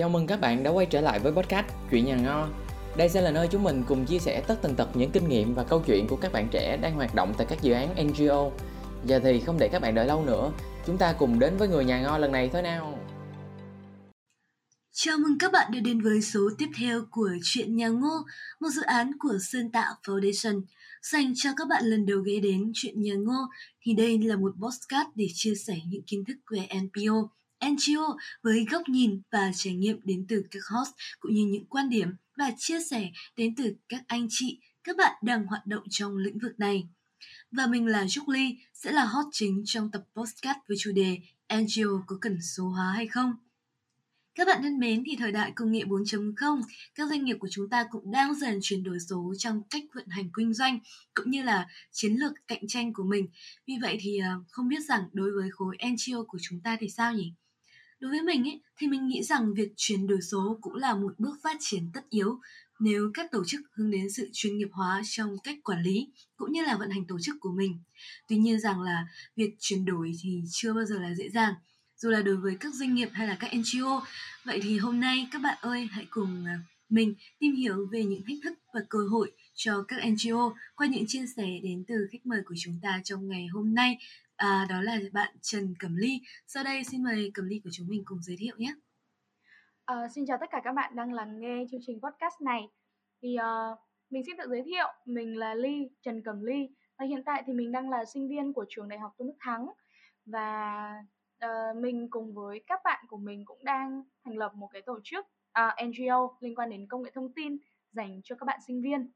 Chào mừng các bạn đã quay trở lại với podcast Chuyện nhà ngo. Đây sẽ là nơi chúng mình cùng chia sẻ tất tần tật những kinh nghiệm và câu chuyện của các bạn trẻ đang hoạt động tại các dự án NGO. Giờ thì không để các bạn đợi lâu nữa, chúng ta cùng đến với người nhà ngo lần này thôi nào. Chào mừng các bạn đã đến với số tiếp theo của Chuyện Nhà Ngô, một dự án của Sơn Tạo Foundation. Dành cho các bạn lần đầu ghé đến Chuyện Nhà Ngô thì đây là một podcast để chia sẻ những kiến thức về NPO, NGO với góc nhìn và trải nghiệm đến từ các host cũng như những quan điểm và chia sẻ đến từ các anh chị, các bạn đang hoạt động trong lĩnh vực này. Và mình là Trúc Ly, sẽ là host chính trong tập podcast với chủ đề NGO có cần số hóa hay không? Các bạn thân mến, thì thời đại công nghệ 4.0, các doanh nghiệp của chúng ta cũng đang dần chuyển đổi số trong cách vận hành kinh doanh cũng như là chiến lược cạnh tranh của mình. Vì vậy thì ờ, không biết rằng đối với khối NGO của chúng ta thì sao nhỉ? Đối với mình ấy, thì mình nghĩ rằng việc chuyển đổi số cũng là một bước phát triển tất yếu nếu các tổ chức hướng đến sự chuyên nghiệp hóa trong cách quản lý cũng như là vận hành tổ chức của mình. Tuy nhiên rằng là việc chuyển đổi thì chưa bao giờ là dễ dàng dù là đối với các doanh nghiệp hay là các NGO. Vậy thì hôm nay các bạn ơi hãy cùng à, mình tìm hiểu về những thách thức và cơ hội cho các NGO qua những chia sẻ đến từ khách mời của chúng ta trong ngày hôm nay. À, đó là bạn Trần Cẩm Ly. Sau đây xin mời Cẩm Ly của chúng mình cùng giới thiệu nhé. À, xin chào tất cả các bạn đang lắng nghe chương trình podcast này. Thì uh, mình xin tự giới thiệu, mình là Ly, Trần Cẩm Ly và hiện tại thì mình đang là sinh viên của trường Đại học Tôn Đức Thắng và uh, mình cùng với các bạn của mình cũng đang thành lập một cái tổ chức uh, à, NGO liên quan đến công nghệ thông tin dành cho các bạn sinh viên.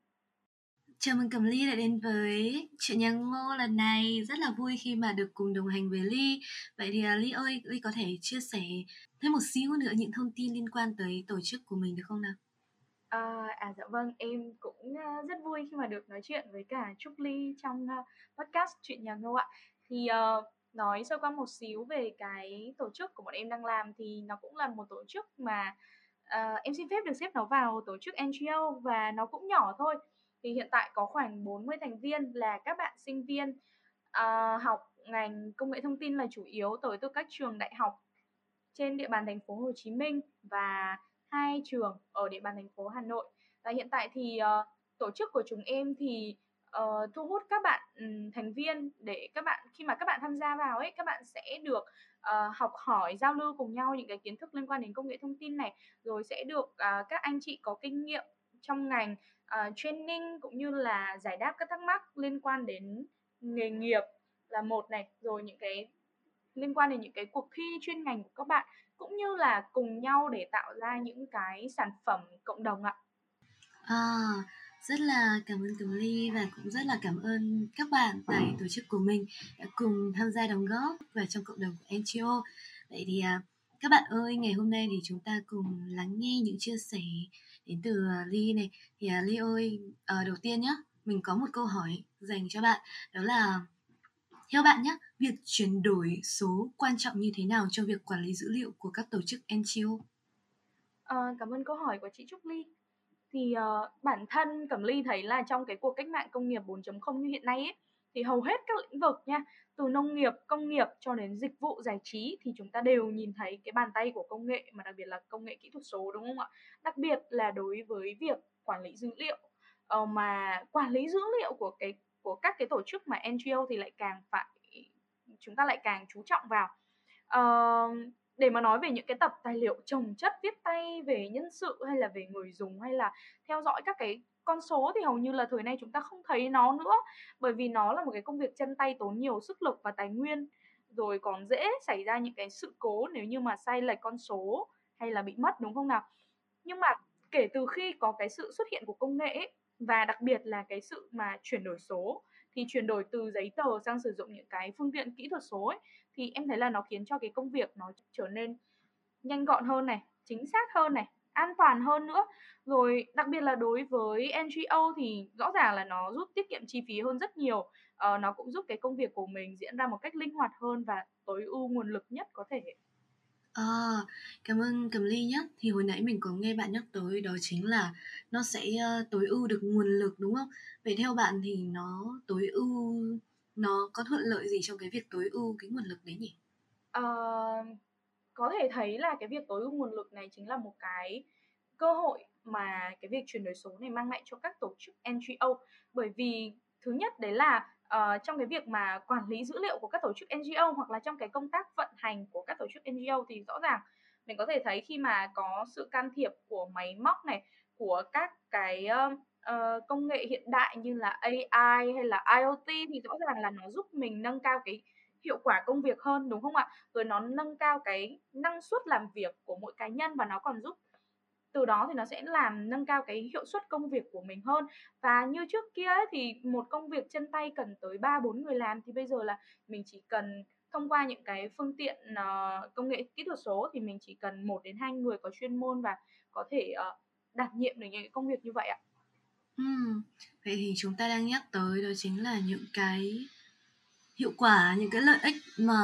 Chào mừng Cẩm Ly đã đến với chuyện nhà ngô lần này. Rất là vui khi mà được cùng đồng hành với Ly. Vậy thì à, Ly ơi, Ly có thể chia sẻ thêm một xíu nữa những thông tin liên quan tới tổ chức của mình được không nào? À, à dạ vâng, em cũng à, rất vui khi mà được nói chuyện với cả Trúc Ly trong à, podcast Chuyện Nhà Ngô ạ. Thì uh, nói sơ qua một xíu về cái tổ chức của bọn em đang làm thì nó cũng là một tổ chức mà uh, em xin phép được xếp nó vào tổ chức NGO và nó cũng nhỏ thôi thì hiện tại có khoảng 40 thành viên là các bạn sinh viên uh, học ngành công nghệ thông tin là chủ yếu tới từ các trường đại học trên địa bàn thành phố Hồ Chí Minh và hai trường ở địa bàn thành phố Hà Nội. Và hiện tại thì uh, tổ chức của chúng em thì uh, thu hút các bạn um, thành viên để các bạn khi mà các bạn tham gia vào ấy các bạn sẽ được uh, học hỏi giao lưu cùng nhau những cái kiến thức liên quan đến công nghệ thông tin này rồi sẽ được uh, các anh chị có kinh nghiệm trong ngành uh, training cũng như là giải đáp các thắc mắc liên quan đến nghề nghiệp là một này rồi những cái liên quan đến những cái cuộc thi chuyên ngành của các bạn cũng như là cùng nhau để tạo ra những cái sản phẩm cộng đồng ạ. À, rất là cảm ơn Tường Ly và cũng rất là cảm ơn các bạn tại tổ chức của mình đã cùng tham gia đóng góp vào trong cộng đồng của NGO. Vậy thì à, các bạn ơi, ngày hôm nay thì chúng ta cùng lắng nghe những chia sẻ đến từ à, Ly này. Thì uh, Ly ơi, uh, đầu tiên nhé, mình có một câu hỏi dành cho bạn, đó là theo bạn nhé, việc chuyển đổi số quan trọng như thế nào cho việc quản lý dữ liệu của các tổ chức NGO? À, ờ, cảm ơn câu hỏi của chị Trúc Ly thì uh, bản thân Cẩm Ly thấy là trong cái cuộc cách mạng công nghiệp 4.0 như hiện nay ấy, thì hầu hết các lĩnh vực nha, từ nông nghiệp, công nghiệp cho đến dịch vụ giải trí thì chúng ta đều nhìn thấy cái bàn tay của công nghệ mà đặc biệt là công nghệ kỹ thuật số đúng không ạ? Đặc biệt là đối với việc quản lý dữ liệu ờ, mà quản lý dữ liệu của cái của các cái tổ chức mà NGO thì lại càng phải chúng ta lại càng chú trọng vào. Uh, để mà nói về những cái tập tài liệu trồng chất viết tay về nhân sự hay là về người dùng hay là theo dõi các cái con số thì hầu như là thời nay chúng ta không thấy nó nữa bởi vì nó là một cái công việc chân tay tốn nhiều sức lực và tài nguyên rồi còn dễ xảy ra những cái sự cố nếu như mà sai lệch con số hay là bị mất đúng không nào? Nhưng mà kể từ khi có cái sự xuất hiện của công nghệ ấy, và đặc biệt là cái sự mà chuyển đổi số thì chuyển đổi từ giấy tờ sang sử dụng những cái phương tiện kỹ thuật số ấy thì em thấy là nó khiến cho cái công việc nó trở nên nhanh gọn hơn này chính xác hơn này an toàn hơn nữa rồi đặc biệt là đối với NGO thì rõ ràng là nó giúp tiết kiệm chi phí hơn rất nhiều uh, nó cũng giúp cái công việc của mình diễn ra một cách linh hoạt hơn và tối ưu nguồn lực nhất có thể À, cảm ơn Cầm Ly nhé. Thì hồi nãy mình có nghe bạn nhắc tới đó chính là nó sẽ uh, tối ưu được nguồn lực đúng không? Vậy theo bạn thì nó tối ưu nó có thuận lợi gì trong cái việc tối ưu cái nguồn lực đấy nhỉ? Uh, có thể thấy là cái việc tối ưu nguồn lực này chính là một cái cơ hội mà cái việc chuyển đổi số này mang lại cho các tổ chức NGO. Bởi vì thứ nhất đấy là, uh, trong cái việc mà quản lý dữ liệu của các tổ chức NGO hoặc là trong cái công tác vận hành của các tổ chức NGO thì rõ ràng mình có thể thấy khi mà có sự can thiệp của máy móc này, của các cái, uh, uh, công nghệ hiện đại như là AI hay là IoT thì rõ ràng là nó giúp mình nâng cao cái hiệu quả công việc hơn, đúng không ạ? Rồi nó nâng cao cái năng suất làm việc của mỗi cá nhân và nó còn giúp từ đó thì nó sẽ làm nâng cao cái hiệu suất công việc của mình hơn. Và như trước kia ấy, thì một công việc chân tay cần tới 3, 4 người làm thì bây giờ là mình chỉ cần thông qua những cái phương tiện, uh, công nghệ kỹ thuật số thì mình chỉ cần một đến hai người có chuyên môn và có thể, uh, đảm nhiệm được những công việc như vậy ạ. Ừ. vậy thì chúng ta đang nhắc tới đó chính là những cái hiệu quả, những cái lợi ích mà,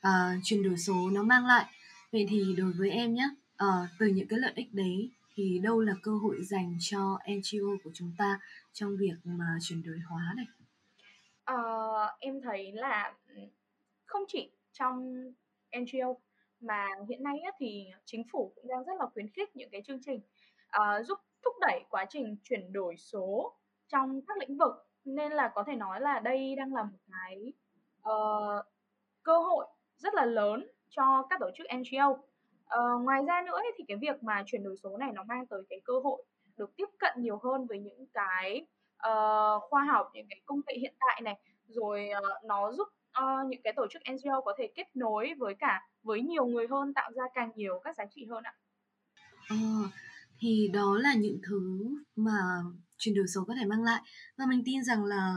ờ, chuyển đổi số nó mang lại. Vậy thì đối với em nhé, ờ, từ những cái lợi ích đấy thì đâu là cơ hội dành cho NGO của chúng ta trong việc mà chuyển đổi hóa này? Ờ, em thấy là, không chỉ trong NGO mà hiện nay thì chính phủ cũng đang rất là khuyến khích những cái chương trình, uh, giúp thúc đẩy quá trình chuyển đổi số trong các lĩnh vực. Nên là có thể nói là đây đang là một cái, uh, cơ hội rất là lớn cho các tổ chức NGO. Uh, ờ, ngoài ra nữa ấy, thì cái việc mà chuyển đổi số này nó mang tới cái cơ hội được tiếp cận nhiều hơn với những cái, uh, khoa học, những cái công nghệ hiện đại này, rồi, uh, nó giúp, uh, những cái tổ chức NGO có thể kết nối với cả với nhiều người hơn, tạo ra càng nhiều các giá trị hơn ạ. À, thì đó là những thứ mà chuyển đổi số có thể mang lại và mình tin rằng là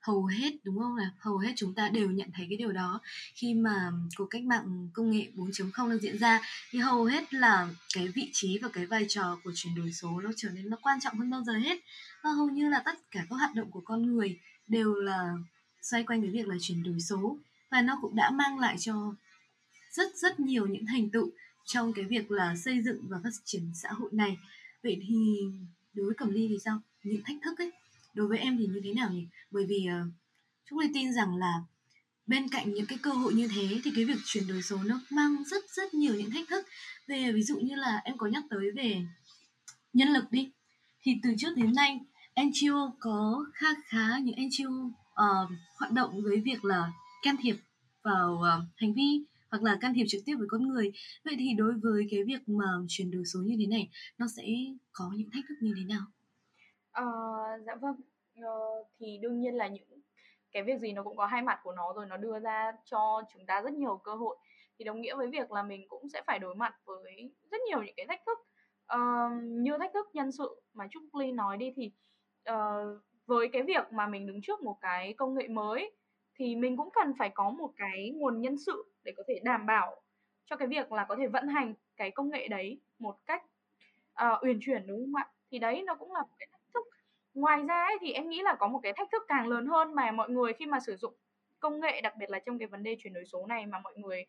hầu hết, đúng không nào? Hầu hết chúng ta đều nhận thấy cái điều đó khi mà cuộc cách mạng công nghệ 4.0 đang diễn ra thì hầu hết là cái vị trí và cái vai trò của chuyển đổi số nó trở nên nó quan trọng hơn bao giờ hết. Và hầu như là tất cả các hoạt động của con người đều là xoay quanh cái việc là chuyển đổi số và nó cũng đã mang lại cho rất rất nhiều những thành tựu trong cái việc là xây dựng và phát triển xã hội này. Vậy thì đối với Cẩm Ly thì sao? Những thách thức ấy, đối với em thì như thế nào nhỉ? Bởi vì uh, Trúc tin rằng là bên cạnh những cái cơ hội như thế thì cái việc chuyển đổi số nó mang rất rất nhiều những thách thức. Về ví dụ như là em có nhắc tới về nhân lực đi, thì từ trước đến nay NGO có khá khá những NGO uh, ờ, hoạt động với việc là can thiệp vào uh, hành vi hoặc là can thiệp trực tiếp với con người vậy thì đối với cái việc mà chuyển đổi số như thế này nó sẽ có những thách thức như thế nào ờ, dạ vâng ờ, thì đương nhiên là những cái việc gì nó cũng có hai mặt của nó rồi nó đưa ra cho chúng ta rất nhiều cơ hội thì đồng nghĩa với việc là mình cũng sẽ phải đối mặt với rất nhiều những cái thách thức Ờ, như thách thức nhân sự mà Trúc Ly nói đi thì ờ, với cái việc mà mình đứng trước một cái công nghệ mới thì mình cũng cần phải có một cái nguồn nhân sự để có thể đảm bảo cho cái việc là có thể vận hành cái công nghệ đấy một cách uh, uyển chuyển đúng không ạ? Thì đấy nó cũng là một cái thách. Ngoài ra ấy, thì em nghĩ là có một cái thách thức càng lớn hơn mà mọi người khi mà sử dụng công nghệ đặc biệt là trong cái vấn đề chuyển đổi số này mà mọi người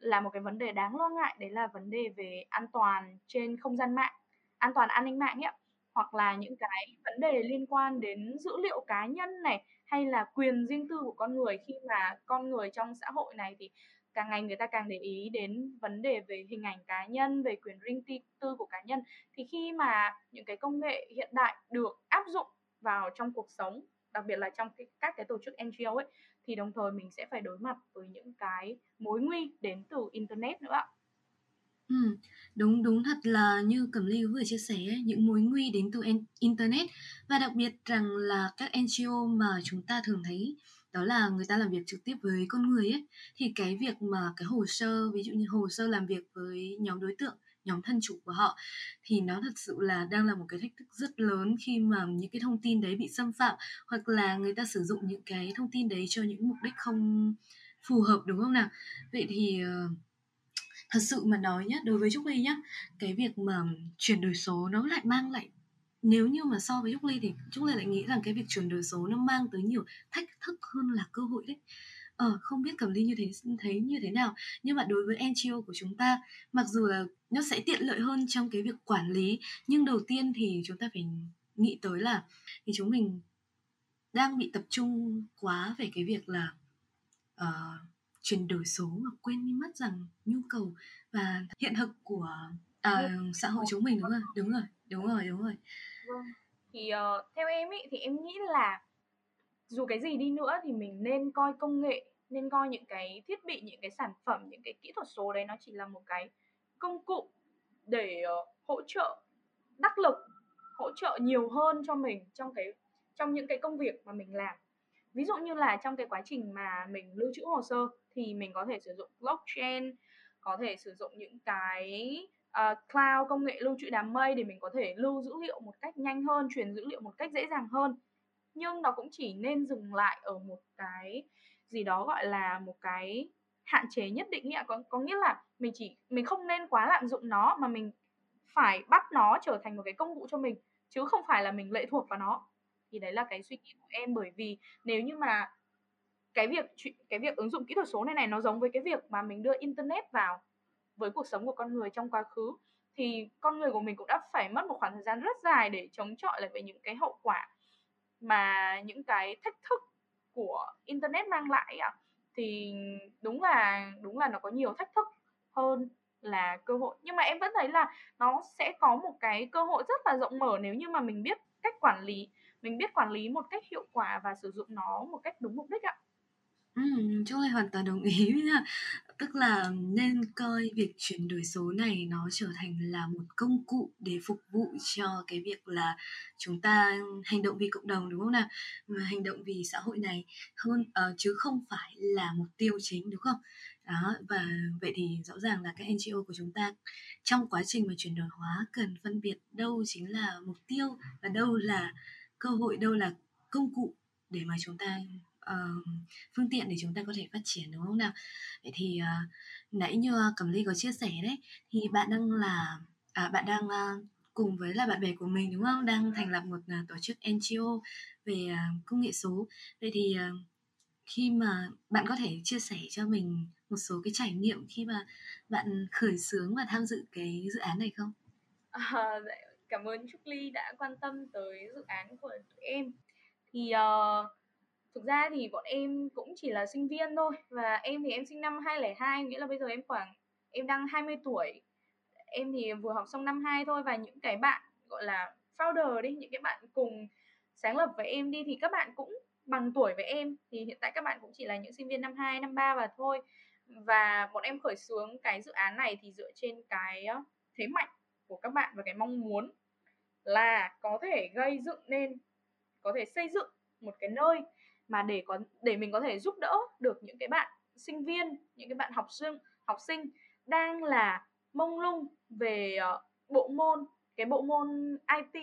là một cái vấn đề đáng lo ngại đấy là vấn đề về an toàn trên không gian mạng, an toàn an ninh mạng ấy hoặc là những cái vấn đề liên quan đến dữ liệu cá nhân này hay là quyền riêng tư của con người khi mà con người trong xã hội này thì càng ngày người ta càng để ý đến vấn đề về hình ảnh cá nhân, về quyền riêng tư của cá nhân. Thì khi mà những cái công nghệ hiện đại được áp dụng vào trong cuộc sống, đặc biệt là trong cái, các cái tổ chức NGO ấy, thì đồng thời mình sẽ phải đối mặt với những cái mối nguy đến từ internet nữa ạ. Ừ, đúng, đúng thật là như Cẩm Ly vừa chia sẻ những mối nguy đến từ internet và đặc biệt rằng là các NGO mà chúng ta thường thấy đó là người ta làm việc trực tiếp với con người ấy. Thì cái việc mà cái hồ sơ, ví dụ như hồ sơ làm việc với nhóm đối tượng, nhóm thân chủ của họ, thì nó thật sự là đang là một cái thách thức rất lớn khi mà những cái thông tin đấy bị xâm phạm, hoặc là người ta sử dụng những cái thông tin đấy cho những mục đích không phù hợp, đúng không nào? Vậy thì ờ, thật sự mà nói nhá, đối với trúc ly nhá, cái việc mà chuyển đổi số nó lại mang lại nếu như mà so với trúc ly thì trúc ly lại nghĩ rằng cái việc chuyển đổi số nó mang tới nhiều thách thức hơn là cơ hội đấy. Ờ không biết cẩm ly như thế thấy như thế nào? Nhưng mà đối với NGO của chúng ta mặc dù là nó sẽ tiện lợi hơn trong cái việc quản lý nhưng đầu tiên thì chúng ta phải nghĩ tới là thì chúng mình đang bị tập trung quá về cái việc là uh, chuyển đổi số mà quên đi mất rằng nhu cầu và hiện thực của à, xã hội chúng mình đúng không? Đúng rồi, đúng rồi, đúng rồi. Vâng. Thì uh, theo em ý thì em nghĩ là dù cái gì đi nữa thì mình nên coi công nghệ nên coi những cái thiết bị những cái sản phẩm những cái kỹ thuật số đấy nó chỉ là một cái công cụ để uh, hỗ trợ đắc lực hỗ trợ nhiều hơn cho mình trong cái trong những cái công việc mà mình làm ví dụ như là trong cái quá trình mà mình lưu trữ hồ sơ thì mình có thể sử dụng blockchain có thể sử dụng những cái uh, cloud công nghệ lưu trữ đám mây để mình có thể lưu dữ liệu một cách nhanh hơn truyền dữ liệu một cách dễ dàng hơn. Nhưng nó cũng chỉ nên dừng lại ở một cái gì đó gọi là một cái hạn chế nhất định ạ. Có có nghĩa là mình chỉ mình không nên quá lạm dụng nó mà mình phải bắt nó trở thành một cái công cụ cho mình chứ không phải là mình lệ thuộc vào nó. Thì đấy là cái suy nghĩ của em bởi vì nếu như mà cái việc cái việc ứng dụng kỹ thuật số này này nó giống với cái việc mà mình đưa internet vào với cuộc sống của con người trong quá khứ thì con người của mình cũng đã phải mất một khoảng thời gian rất dài để chống chọi lại với những cái hậu quả mà những cái thách thức của internet mang lại ạ. Thì đúng là đúng là nó có nhiều thách thức hơn là cơ hội. Nhưng mà em vẫn thấy là nó sẽ có một cái cơ hội rất là rộng mở nếu như mà mình biết cách quản lý mình biết quản lý một cách hiệu quả và sử dụng nó một cách đúng mục đích ạ. Ừ, Trung hoàn toàn đồng ý. Ờ, Tức là nên coi việc chuyển đổi số này nó trở thành là một công cụ để phục vụ cho cái việc là chúng ta hành động vì cộng đồng đúng không nào? Mà hành động vì xã hội này hơn uh, chứ không phải là mục tiêu chính đúng không? Đó và vậy thì rõ ràng là các NGO của chúng ta trong quá trình mà chuyển đổi hóa cần phân biệt đâu chính là mục tiêu và đâu là cơ hội, đâu là công cụ để mà chúng ta uh, phương tiện để chúng ta có thể phát triển đúng không nào vậy thì uh, nãy như ờ, cẩm ly có chia sẻ đấy thì bạn đang là à, bạn đang uh, cùng với là bạn bè của mình đúng không đang thành lập một uh, tổ chức NGO về uh, công nghệ số vậy thì uh, khi mà bạn có thể chia sẻ cho mình một số cái trải nghiệm khi mà bạn khởi xướng và tham dự cái dự án này không? À, dạ, cảm ơn Trúc Ly đã quan tâm tới dự án của tụi em. Thì uh, Thực ra thì bọn em cũng chỉ là sinh viên thôi và em thì em sinh năm 2002 nghĩa là bây giờ em khoảng em đang 20 tuổi. Em thì vừa học xong năm 2 thôi và những cái bạn gọi là founder đi, những cái bạn cùng sáng lập với em đi thì các bạn cũng bằng tuổi với em thì hiện tại các bạn cũng chỉ là những sinh viên năm 2, năm 3 và thôi. Và bọn em khởi xướng cái dự án này thì dựa trên cái thế mạnh của các bạn và cái mong muốn là có thể gây dựng nên có thể xây dựng một cái nơi mà để có để mình có thể giúp đỡ được những cái bạn sinh viên những cái bạn học sinh học sinh đang là mông lung về uh, bộ môn cái bộ môn IT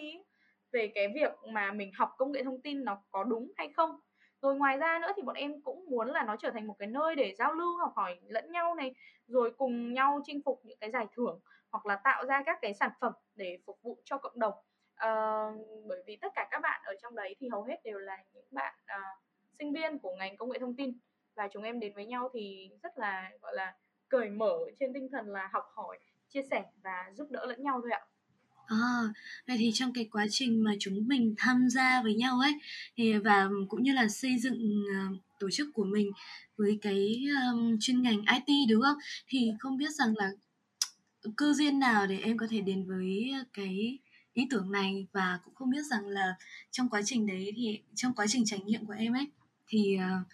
về cái việc mà mình học công nghệ thông tin nó có đúng hay không. Rồi ngoài ra nữa thì bọn em cũng muốn là nó trở thành một cái nơi để giao lưu học hỏi lẫn nhau này rồi cùng nhau chinh phục những cái giải thưởng hoặc là tạo ra các cái sản phẩm để phục vụ cho cộng đồng. Uh, bởi vì tất cả các bạn ở trong đấy thì hầu hết đều là những bạn uh, sinh viên của ngành công nghệ thông tin và chúng em đến với nhau thì rất là gọi là cởi mở trên tinh thần là học hỏi chia sẻ và giúp đỡ lẫn nhau thôi ạ À, vậy thì trong cái quá trình mà chúng mình tham gia với nhau ấy thì và cũng như là xây dựng uh, tổ chức của mình với cái um, chuyên ngành IT đúng không? Thì không biết rằng là cơ duyên nào để em có thể đến với cái ý tưởng này và cũng không biết rằng là trong quá trình đấy thì trong quá trình trải nghiệm của em ấy thì uh,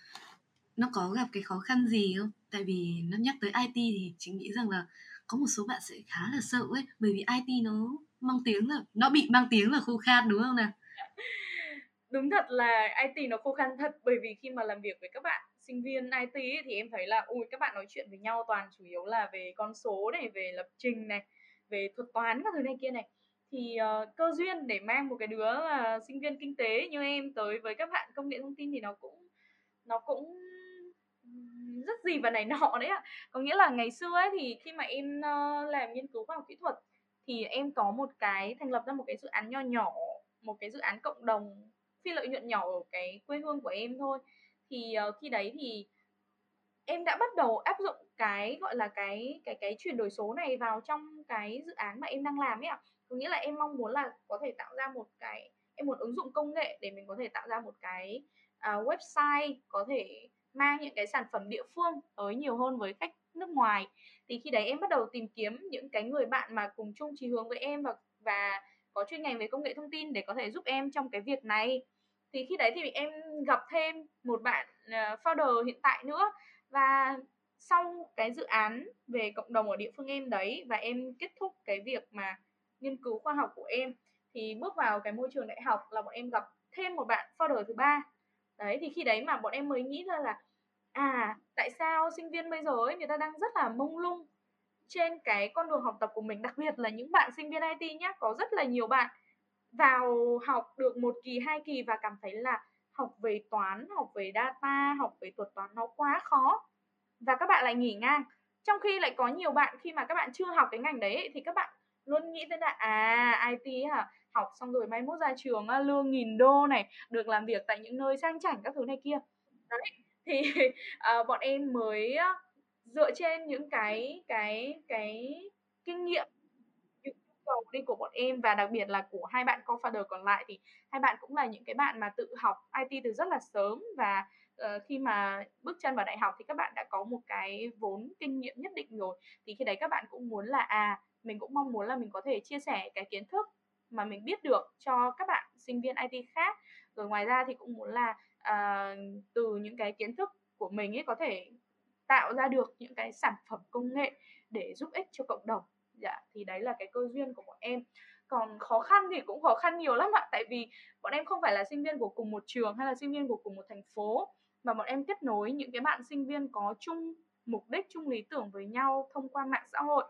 nó có gặp cái khó khăn gì không? Tại vì nó nhắc tới IT thì chị nghĩ rằng là có một số bạn sẽ khá là sợ ấy bởi vì IT nó mang tiếng là nó bị mang tiếng là khô khan đúng không nào? Đúng thật là IT nó khô khan thật bởi vì khi mà làm việc với các bạn sinh viên IT ấy, thì em thấy là ui các bạn nói chuyện với nhau toàn chủ yếu là về con số này, về lập trình này, về thuật toán các thứ này kia này thì uh, cơ duyên để mang một cái đứa là sinh viên kinh tế như em tới với các bạn công nghệ thông tin thì nó cũng nó cũng rất gì và này nọ đấy ạ. Có nghĩa là ngày xưa ấy thì khi mà em ờ, làm nghiên cứu khoa học kỹ thuật thì em có một cái thành lập ra một cái dự án nho nhỏ một cái dự án cộng đồng phi lợi nhuận nhỏ ở cái quê hương của em thôi. Thì uh, khi đấy thì em đã bắt đầu áp dụng cái gọi là cái cái cái chuyển đổi số này vào trong cái dự án mà em đang làm ấy ạ. Có nghĩa là em mong muốn là có thể tạo ra một cái em muốn ứng dụng công nghệ để mình có thể tạo ra một cái uh, website có thể mang những cái sản phẩm địa phương tới nhiều hơn với khách nước ngoài. Thì khi đấy em bắt đầu tìm kiếm những cái người bạn mà cùng chung chí hướng với em và và có chuyên ngành về công nghệ thông tin để có thể giúp em trong cái việc này. Thì khi đấy thì em gặp thêm một bạn uh, founder hiện tại nữa và sau cái dự án về cộng đồng ở địa phương em đấy và em kết thúc cái việc mà nghiên cứu khoa học của em thì bước vào cái môi trường đại học là bọn em gặp thêm một bạn founder thứ ba đấy, thì khi đấy mà bọn em mới nghĩ ra là à tại sao sinh viên bây giờ ấy, người ta đang rất là mông lung trên cái con đường học tập của mình, đặc biệt là những bạn sinh viên IT nhé có rất là nhiều bạn vào học được một kỳ, hai kỳ và cảm thấy là học về toán, học về data, học về thuật toán nó quá khó. Và các bạn lại nghỉ ngang. Trong khi lại có nhiều bạn, khi mà các bạn chưa học cái ngành đấy thì các bạn luôn nghĩ tới là à IT hả? Học xong rồi mai mốt ra trường lương nghìn đô này được làm việc tại những nơi sang chảnh các thứ này kia. Đấy thì uh, bọn em mới dựa trên những cái cái cái kinh nghiệm những cầu đi của bọn em và đặc biệt là của hai bạn co-founder còn lại thì hai bạn cũng là những cái bạn mà tự học IT từ rất là sớm và uh, khi mà bước chân vào đại học thì các bạn đã có một cái vốn kinh nghiệm nhất định rồi. Thì khi đấy các bạn cũng muốn là à mình cũng mong muốn là mình có thể chia sẻ cái kiến thức mà mình biết được cho các bạn sinh viên IT khác. Rồi ngoài ra thì cũng muốn là uh, từ những cái kiến thức của mình ấy có thể tạo ra được những cái sản phẩm công nghệ để giúp ích cho cộng đồng. Dạ thì đấy là cái cơ duyên của bọn em. Còn khó khăn thì cũng khó khăn nhiều lắm ạ tại vì bọn em không phải là sinh viên của cùng một trường hay là sinh viên của cùng một thành phố mà bọn em kết nối những cái bạn sinh viên có chung mục đích chung lý tưởng với nhau thông qua mạng xã hội.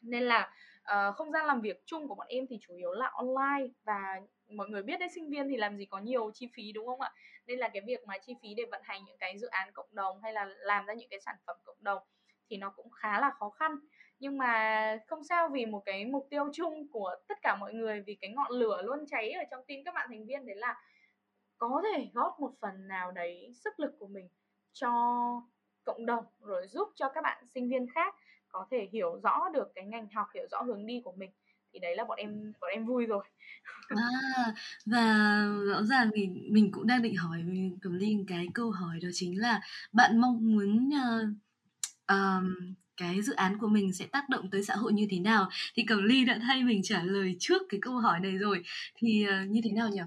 Nên là uh, không gian làm việc chung của bọn em thì chủ yếu là online và mọi người biết đấy sinh viên thì làm gì có nhiều chi phí đúng không ạ? Nên là cái việc mà chi phí để vận hành những cái dự án cộng đồng hay là làm ra những cái sản phẩm cộng đồng thì nó cũng khá là khó khăn. Nhưng mà không sao vì một cái mục tiêu chung của tất cả mọi người vì cái ngọn lửa luôn cháy ở trong tim các bạn thành viên đấy là có thể góp một phần nào đấy sức lực của mình cho cộng đồng rồi giúp cho các bạn sinh viên khác có thể hiểu rõ được cái ngành học hiểu rõ hướng đi của mình thì đấy là bọn em bọn em vui rồi. À, và rõ ràng thì mình cũng đang định hỏi cẩm linh cái câu hỏi đó chính là bạn mong muốn uh, um, cái dự án của mình sẽ tác động tới xã hội như thế nào? Thì cẩm ly đã thay mình trả lời trước cái câu hỏi này rồi. Thì uh, như thế nào nhỉ?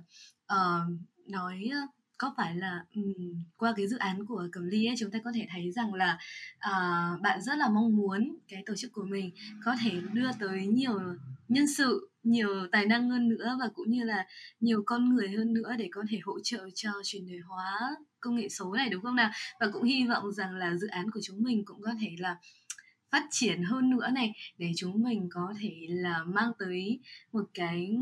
Uh, nói uh, có phải là um, qua cái dự án của Cẩm Ly ấy chúng ta có thể thấy rằng là uh, bạn rất là mong muốn cái tổ chức của mình có thể đưa tới nhiều nhân sự nhiều tài năng hơn nữa và cũng như là nhiều con người hơn nữa để có thể hỗ trợ cho chuyển đổi hóa công nghệ số này đúng không nào? Và cũng hy vọng rằng là dự án của chúng mình cũng có thể là phát triển hơn nữa này để chúng mình có thể là mang tới một cái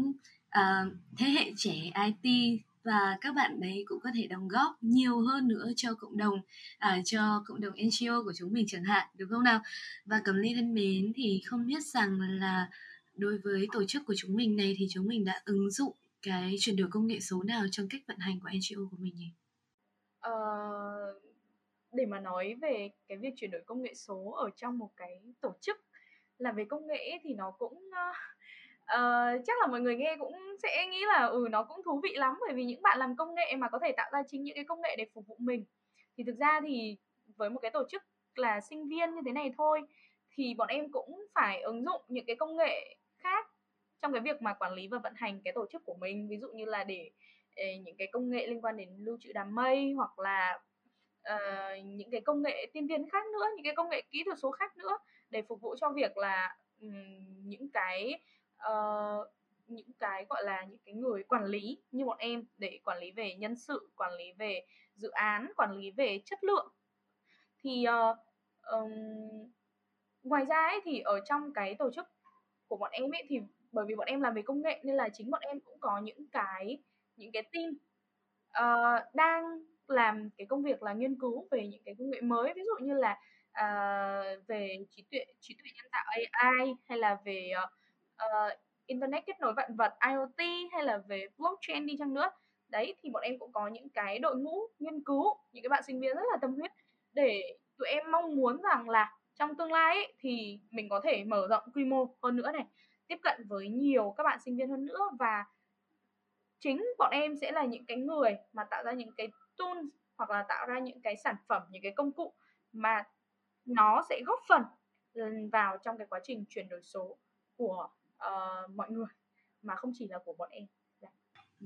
uh, thế hệ trẻ IT và các bạn đấy cũng có thể đóng góp nhiều hơn nữa cho cộng đồng à, cho cộng đồng NGO của chúng mình chẳng hạn đúng không nào và cầm ly thân mến thì không biết rằng là đối với tổ chức của chúng mình này thì chúng mình đã ứng dụng cái chuyển đổi công nghệ số nào trong cách vận hành của NGO của mình nhỉ? Ờ, để mà nói về cái việc chuyển đổi công nghệ số ở trong một cái tổ chức là về công nghệ thì nó cũng uh, Ờ, chắc là mọi người nghe cũng sẽ nghĩ là ừ nó cũng thú vị lắm bởi vì những bạn làm công nghệ mà có thể tạo ra chính những cái công nghệ để phục vụ mình. Thì thực ra thì với một cái tổ chức là sinh viên như thế này thôi thì bọn em cũng phải ứng dụng những cái công nghệ khác trong cái việc mà quản lý và vận hành cái tổ chức của mình. Ví dụ như là để, để những cái công nghệ liên quan đến lưu trữ đám mây hoặc là uh, những cái công nghệ tiên tiến khác nữa những cái công nghệ kỹ thuật số khác nữa để phục vụ cho việc là um, những cái uh, những cái gọi là những cái người quản lý như bọn em để quản lý về nhân sự quản lý về dự án quản lý về chất lượng. Thì uh, um, ngoài ra ấy, thì ở trong cái tổ chức của bọn em ấy thì bởi vì bọn em làm về công nghệ nên là chính bọn em cũng có những cái những cái team uh, đang làm cái công việc là nghiên cứu về những cái công nghệ mới. Ví dụ như là uh, về trí tuệ trí tuệ nhân tạo AI hay là về uh, uh, internet kết nối vạn vật IoT hay là về blockchain đi chăng nữa. Đấy thì bọn em cũng có những cái đội ngũ nghiên cứu những cái bạn sinh viên rất là tâm huyết để tụi em mong muốn rằng là trong tương lai ấy, thì mình có thể mở rộng quy mô hơn nữa này tiếp cận với nhiều các bạn sinh viên hơn nữa. Và chính bọn em sẽ là những cái người mà tạo ra những cái tool hoặc là tạo ra những cái sản phẩm những cái công cụ mà nó sẽ góp phần ừ, vào trong cái quá trình chuyển đổi số của uh, mọi người mà không chỉ là của bọn em dạ.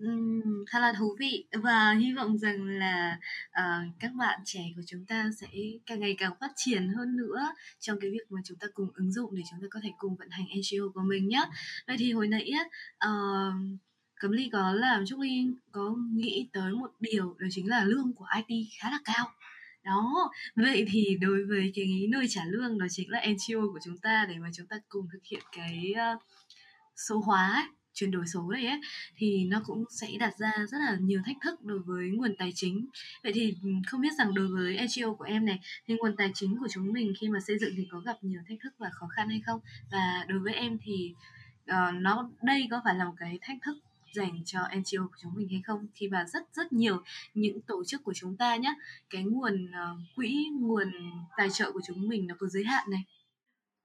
Ừm, khá là thú vị và hy vọng rằng là, uh, các bạn trẻ của chúng ta sẽ càng ngày càng phát triển hơn nữa trong cái việc mà chúng ta cùng ứng dụng để chúng ta có thể cùng vận hành NGO của mình nhé. Vậy thì hồi nãy á, ờ, Cấm Ly có làm Trúc Ly có nghĩ tới một điều đó chính là lương của IT khá là cao. Đó, vậy thì đối với cái nơi trả lương đó chính là NGO của chúng ta để mà chúng ta cùng thực hiện cái, uh, số hóa ấy, chuyển đổi số này ấy thì nó cũng sẽ đặt ra rất là nhiều thách thức đối với nguồn tài chính. Vậy thì ừ, không biết rằng đối với NGO của em này thì nguồn tài chính của chúng mình khi mà xây dựng thì có gặp nhiều thách thức và khó khăn hay không? Và đối với em thì uh, nó đây có phải là một cái thách thức dành cho NGO của chúng mình hay không? Khi mà rất rất nhiều những tổ chức của chúng ta nhé cái nguồn uh, quỹ nguồn tài trợ của chúng mình nó có giới hạn này.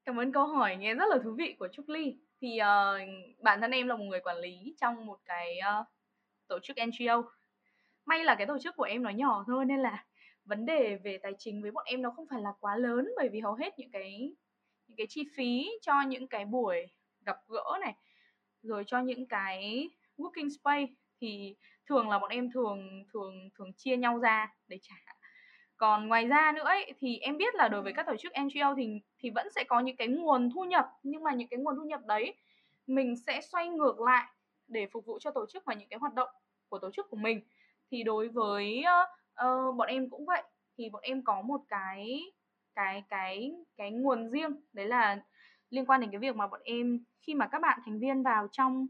Cảm ơn câu hỏi nghe rất là thú vị của Trúc Ly thì uh, bản thân em là một người quản lý trong một cái uh, tổ chức NGO may là cái tổ chức của em nó nhỏ thôi nên là vấn đề về tài chính với bọn em nó không phải là quá lớn bởi vì hầu hết những cái những cái chi phí cho những cái buổi gặp gỡ này rồi cho những cái working space thì thường là bọn em thường thường thường chia nhau ra để trả còn ngoài ra nữa ấy, thì em biết là đối với các tổ chức NGO thì thì vẫn sẽ có những cái nguồn thu nhập nhưng mà những cái nguồn thu nhập đấy mình sẽ xoay ngược lại để phục vụ cho tổ chức và những cái hoạt động của tổ chức của mình. Thì đối với uh, uh, bọn em cũng vậy. Thì bọn em có một cái cái cái cái nguồn riêng đấy là liên quan đến cái việc mà bọn em khi mà các bạn thành viên vào trong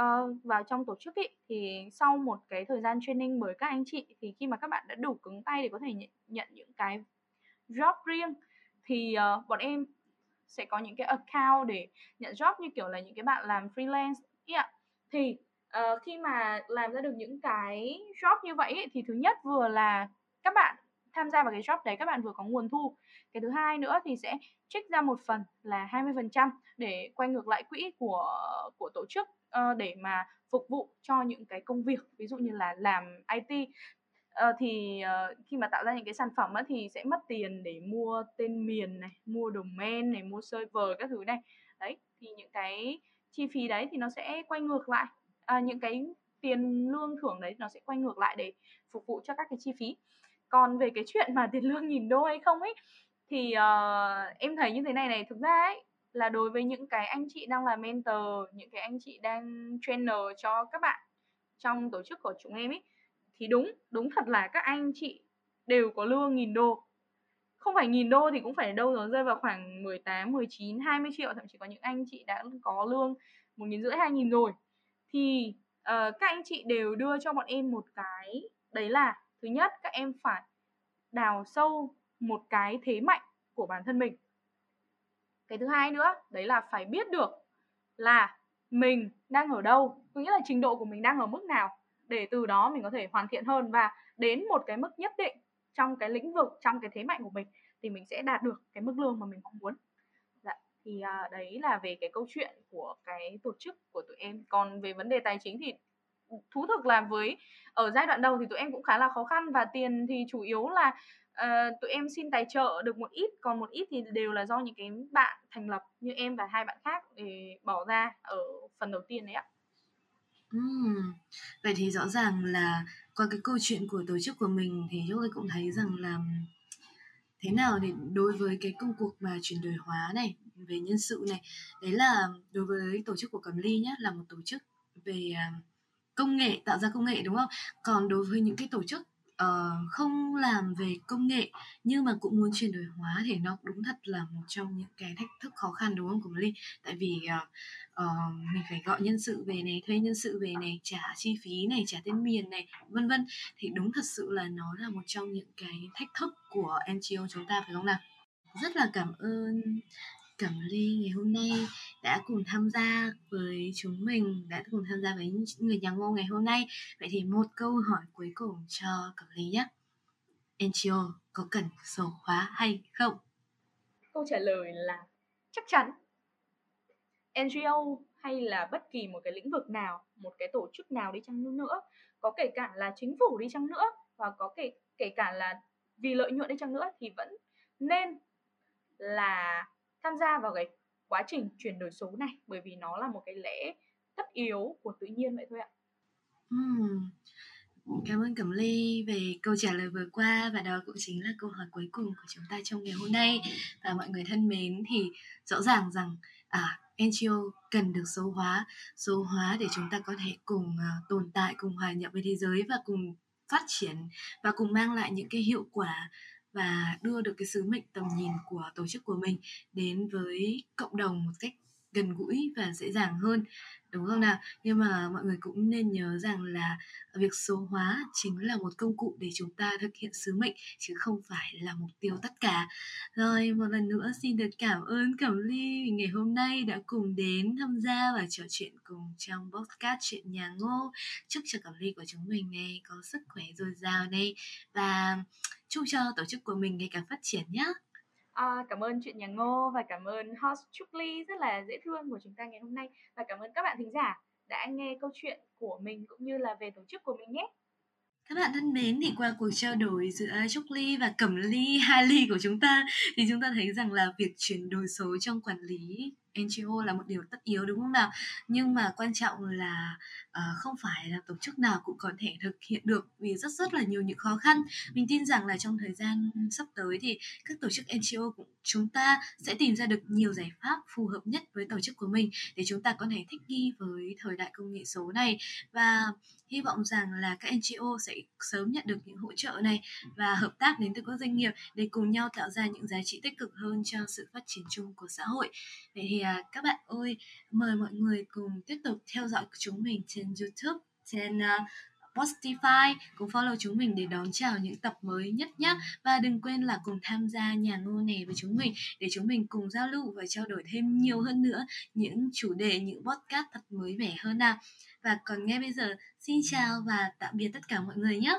uh, vào trong tổ chức ý, thì sau một cái thời gian training bởi các anh chị thì khi mà các bạn đã đủ cứng tay để có thể nhận, nhận những cái job riêng thì uh, bọn em sẽ có những cái account để nhận job như kiểu là những cái bạn làm freelance yeah. thì uh, khi mà làm ra được những cái job như vậy ý, thì thứ nhất vừa là các bạn tham gia vào cái job đấy các bạn vừa có nguồn thu cái thứ hai nữa thì sẽ trích ra một phần là 20% để quay ngược lại quỹ của của tổ chức uh, để mà phục vụ cho những cái công việc ví dụ như là làm IT uh, ờ, thì uh, khi mà tạo ra những cái sản phẩm á, thì sẽ mất tiền để mua tên miền này mua domain này mua server các thứ này. Đấy thì những cái chi phí đấy thì nó sẽ quay ngược lại à, những cái tiền lương thưởng đấy nó sẽ quay ngược lại để phục vụ cho các cái chi phí. Còn về cái chuyện mà tiền lương nhìn đô hay không ấy thì uh, em thấy như thế này này thực ra ấy là đối với những cái anh chị đang là mentor những cái anh chị đang trainer cho các bạn trong tổ chức của chúng em ấy thì đúng đúng thật là các anh chị đều có lương nghìn đô. Không phải nghìn đô thì cũng phải đâu đó rơi vào khoảng 18, 19, 20 triệu thậm chí có những anh chị đã có lương một nghìn rưỡi hai nghìn rồi. Thì uh, các anh chị đều đưa cho bọn em một cái đấy là thứ nhất các em phải đào sâu một cái thế mạnh của bản thân mình. Cái thứ hai nữa đấy là phải biết được là mình đang ở đâu có nghĩa là trình độ của mình đang ở mức nào để từ đó mình có thể hoàn thiện hơn và đến một cái mức nhất định trong cái lĩnh vực trong cái thế mạnh của mình thì mình sẽ đạt được cái mức lương mà mình mong muốn. Dạ, thì à, đấy là về cái câu chuyện của cái tổ chức của tụi em. Còn về vấn đề tài chính thì thú thực là với ở giai đoạn đầu thì tụi em cũng khá là khó khăn và tiền thì chủ yếu là uh, tụi em xin tài trợ được một ít còn một ít thì đều là do những cái bạn thành lập như em và hai bạn khác để bỏ ra ở phần đầu tiên đấy ạ. Uhm, vậy thì rõ ràng là qua cái câu chuyện của tổ chức của mình thì chúng tôi cũng thấy rằng là thế nào để đối với cái công cuộc mà chuyển đổi hóa này về nhân sự này đấy là đối với tổ chức của Cẩm Ly nhé là một tổ chức về à, công nghệ tạo ra công nghệ đúng không còn đối với những cái tổ chức uh, không làm về công nghệ nhưng mà cũng muốn chuyển đổi hóa thì nó đúng thật là một trong những cái thách thức khó khăn đúng không của Ly tại vì uh, uh, mình phải gọi nhân sự về này thuê nhân sự về này trả chi phí này trả tên miền này vân vân. Thì đúng thật sự là nó là một trong những cái thách thức của NGO chúng ta phải không nào? Rất là cảm ơn Cẩm Ly ngày hôm nay đã cùng tham gia với chúng mình, đã cùng tham gia với người nhà ngô ngày hôm nay. Vậy thì một câu hỏi cuối cùng cho Cẩm Ly nhé. NGO có cần số hóa hay không? Câu trả lời là chắc chắn. NGO hay là bất kỳ một cái lĩnh vực nào, một cái tổ chức nào đi chăng nữa, có kể cả là chính phủ đi chăng nữa và có kể kể cả là vì lợi nhuận đi chăng nữa thì vẫn nên là tham gia vào cái quá trình chuyển đổi số này bởi vì nó là một cái lẽ tất yếu của tự nhiên vậy thôi ạ. Ừm. Cảm ơn Cẩm Ly về câu trả lời vừa qua và đó cũng chính là câu hỏi cuối cùng của chúng ta trong ngày hôm nay. Và mọi người thân mến thì rõ ràng rằng à, NGO cần được số hóa, số hóa để chúng ta có thể cùng uh, tồn tại, cùng hòa nhập với thế giới và cùng phát triển và cùng mang lại những cái hiệu quả và đưa được cái sứ mệnh tầm nhìn của tổ chức của mình đến với cộng đồng một cách gần gũi và dễ dàng hơn, đúng không nào? Nhưng mà mọi người cũng nên nhớ rằng là việc số hóa chính là một công cụ để chúng ta thực hiện sứ mệnh, chứ không phải là mục tiêu tất cả. Rồi, một lần nữa xin được cảm ơn cẩm ly ngày hôm nay đã cùng đến tham gia và trò chuyện cùng trong podcast chuyện nhà ngô. Chúc cho cẩm ly của chúng mình này có sức khỏe dồi dào này và chúc cho tổ chức của mình ngày càng phát triển nhé À, cảm ơn chuyện nhà Ngô và cảm ơn host Trúc Ly rất là dễ thương của chúng ta ngày hôm nay và cảm ơn các bạn thính giả đã nghe câu chuyện của mình cũng như là về tổ chức của mình nhé. Các bạn thân mến, thì qua cuộc trao đổi giữa Trúc Ly và Cẩm Ly, hai ly của chúng ta thì chúng ta thấy rằng là việc chuyển đổi số trong quản lý NGO là một điều tất yếu đúng không nào? Nhưng mà quan trọng là uh, không phải là tổ chức nào cũng có thể thực hiện được vì rất rất là nhiều những khó khăn. Mình tin rằng là trong thời gian sắp tới thì các tổ chức NGO cũng chúng ta sẽ tìm ra được nhiều giải pháp phù hợp nhất với tổ chức của mình để chúng ta có thể thích nghi với thời đại công nghệ số này và hy vọng rằng là các NGO sẽ sớm nhận được những hỗ trợ này và hợp tác đến từ các doanh nghiệp để cùng nhau tạo ra những giá trị tích cực hơn cho sự phát triển chung của xã hội. Vậy thì à, các bạn ơi, mời mọi người cùng tiếp tục theo dõi chúng mình trên YouTube, trên uh, Spotify, cùng follow chúng mình để đón chào những tập mới nhất nhé. Và đừng quên là cùng tham gia nhà ngô này với chúng mình để chúng mình cùng giao lưu và trao đổi thêm nhiều hơn nữa những chủ đề, những podcast thật mới mẻ hơn nào. Và còn ngay bây giờ, xin chào và tạm biệt tất cả mọi người nhé.